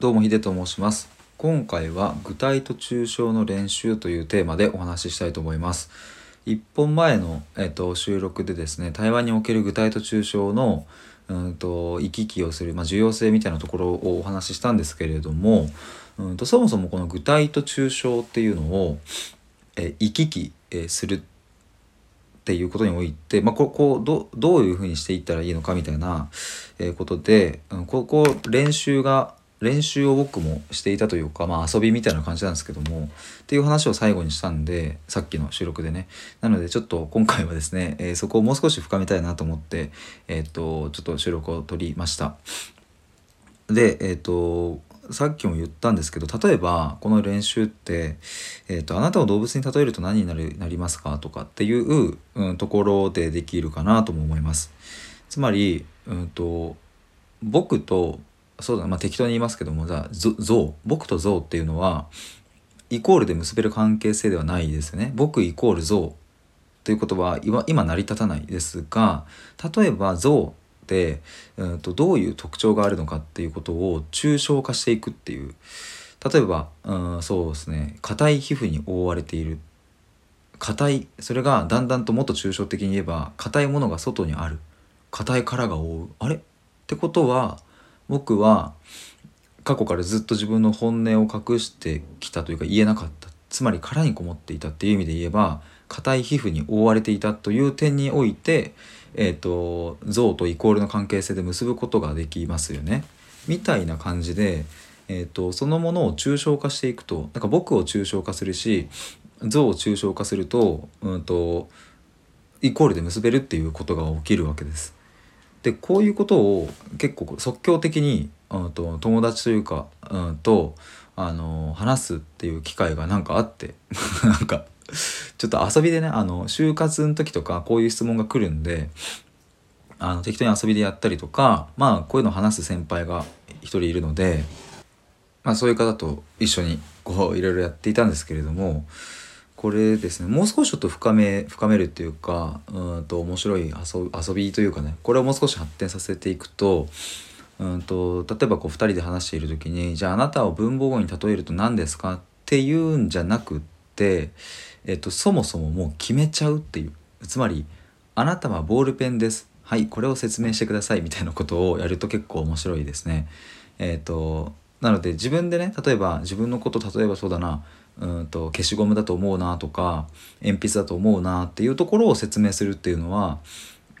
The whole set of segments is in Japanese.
どうもヒデと申します。今回は具体と抽象の練習というテーマでお話ししたいと思います。1本前の、えっと、収録でですね対話における具体と抽象のうんと行き来をする、まあ、重要性みたいなところをお話ししたんですけれどもうんとそもそもこの具体と抽象っていうのをえ行き来、するっていうことにおいて、まあ、ここうどどういうふうにしていったらいいのかみたいな、えことで、うん、ここ練習が練習を僕もしていたというか、まあ、遊びみたいな感じなんですけどもっていう話を最後にしたんでさっきの収録でねなのでちょっと今回はですね、えー、そこをもう少し深めたいなと思ってえっ、とちょっと収録を取りましたでえっ、とさっきも言ったんですけど例えばこの練習って、えーと「あなたを動物に例えると何になるなりますか?」とかっていう、うん、ところでできるかなとも思います。つまり、うんと僕とそうだまあ適当に言いますけどもじゃあ像僕と像っていうのはイコールで結べる関係性ではないですよね。僕イコール像ということは今今成り立たないですが例えば像って、うんとどういう特徴があるのかっていうことを抽象化していくっていう。例えば、うん、そうですね。硬い皮膚に覆われている。硬いそれがだんだんともっと抽象的に言えば硬いものが外にある。硬い殻が覆う。あれ？ってことは僕は過去からずっと自分の本音を隠してきたというか言えなかったつまり殻にこもっていたっていう意味で言えば硬い皮膚に覆われていたという点において、えーと、像とイコールの関係性で結ぶことができますよね。みたいな感じで、えーと、そのものを抽象化していくとなんか僕を抽象化するし像を抽象化すると,、うんとイコールで結べるっていうことが起きるわけです。でこういうことを結構即興的に、うんと、友達というか、うんとあの話すっていう機会がなんかあって なんかちょっと遊びでねあの就活の時とかこういう質問が来るんであの適当に遊びでやったりとかまあこういうのを話す先輩が一人いるので、まあ、そういう方と一緒にこういろいろやっていたんですけれどもこれですね。もう少しちょっと深め深めるっていうかうんと面白い遊びというかね。これをもう少し発展させていくとうんと例えばこう2人で話している時にじゃああなたを文房具に例えると何ですかっていうんじゃなくって、えっと、そもそももう決めちゃうっていう。つまりあなたはボールペンです。はいこれを説明してくださいみたいなことをやると結構面白いですね。えっとなので自分でね例えば自分のこと例えばそうだなうんと消しゴムだと思うなとか鉛筆だと思うなっていうところを説明するっていうのは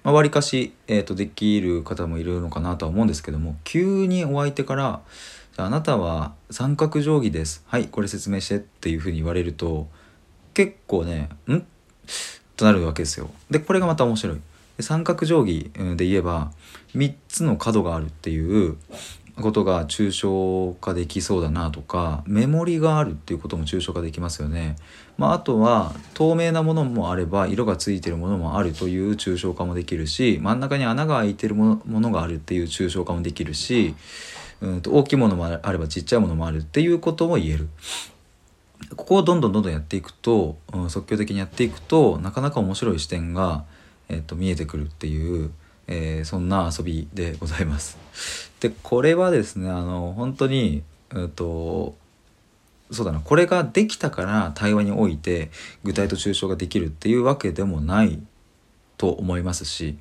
わり、あ、かし、えーと、できる方もいるのかなとは思うんですけども急にお相手から「じゃああなたは三角定規ですはいこれ説明して」っていうふうに言われると結構ね「ん?」となるわけですよ。でこれがまた面白い。三角定規で言えば3つの角があるっていうことが抽象化できそうだなとかメモリがあるっていうことも抽象化できますよね。まあ、あとは透明なものもあれば色がついてるものもあるという抽象化もできるし真ん中に穴が開いてるものがあるっていう抽象化もできるしうんと大きいものもあればちっちゃいものもあるっていうことも言える。ここをどんどんどんどんやっていくと、うん、即興的にやっていくとなかなか面白い視点が、えー、と見えてくるっていう、えー、そんな遊びでございます。でこれはですねあの本当にえっとそうだなこれができたから対話において具体と抽象ができるっていうわけでもないと思いますし、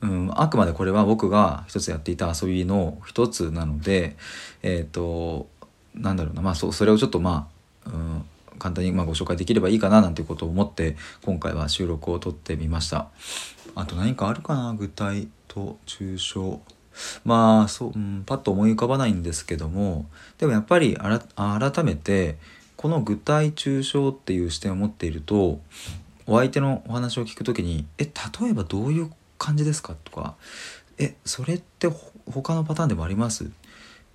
うん、あくまでこれは僕が一つやっていた遊びの一つなのでえっ、ー、となんだろうなまあそそれをちょっとまあ、うん、簡単にまご紹介できればいいかななんていうことを思って今回は収録を撮ってみました。あと何かあるかな具体と抽象まあそう、うん、パッと思い浮かばないんですけどもでもやっぱり改めてこの具体抽象っていう視点を持っているとお相手のお話を聞く時に「え例えばどういう感じですか?」とか「えそれって他のパターンでもあります？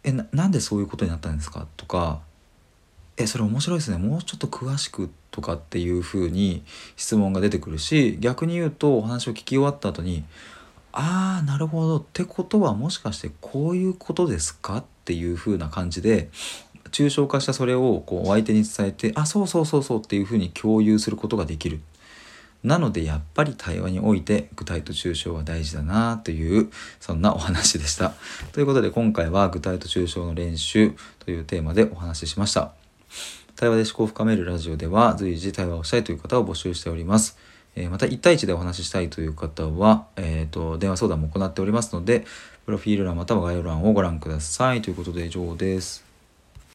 えなんでそういうことになったんですか?」とか「えそれ面白いですねもうちょっと詳しく」とかっていうふうに質問が出てくるし逆に言うとお話を聞き終わった後にああなるほどってことはもしかしてこういうことですか？っていう風な感じで抽象化したそれをこうお相手に伝えてあそうそうそうそうっていう風に共有することができるなのでやっぱり対話において具体と抽象は大事だなというそんなお話でした。ということで今回は具体と抽象の練習というテーマでお話ししました。対話で思考を深めるラジオでは随時対話をしたいという方を募集しております。え、また1対1でお話ししたいという方は、えーと、電話相談も行っておりますので、プロフィール欄または概要欄をご覧ください。ということで以上です。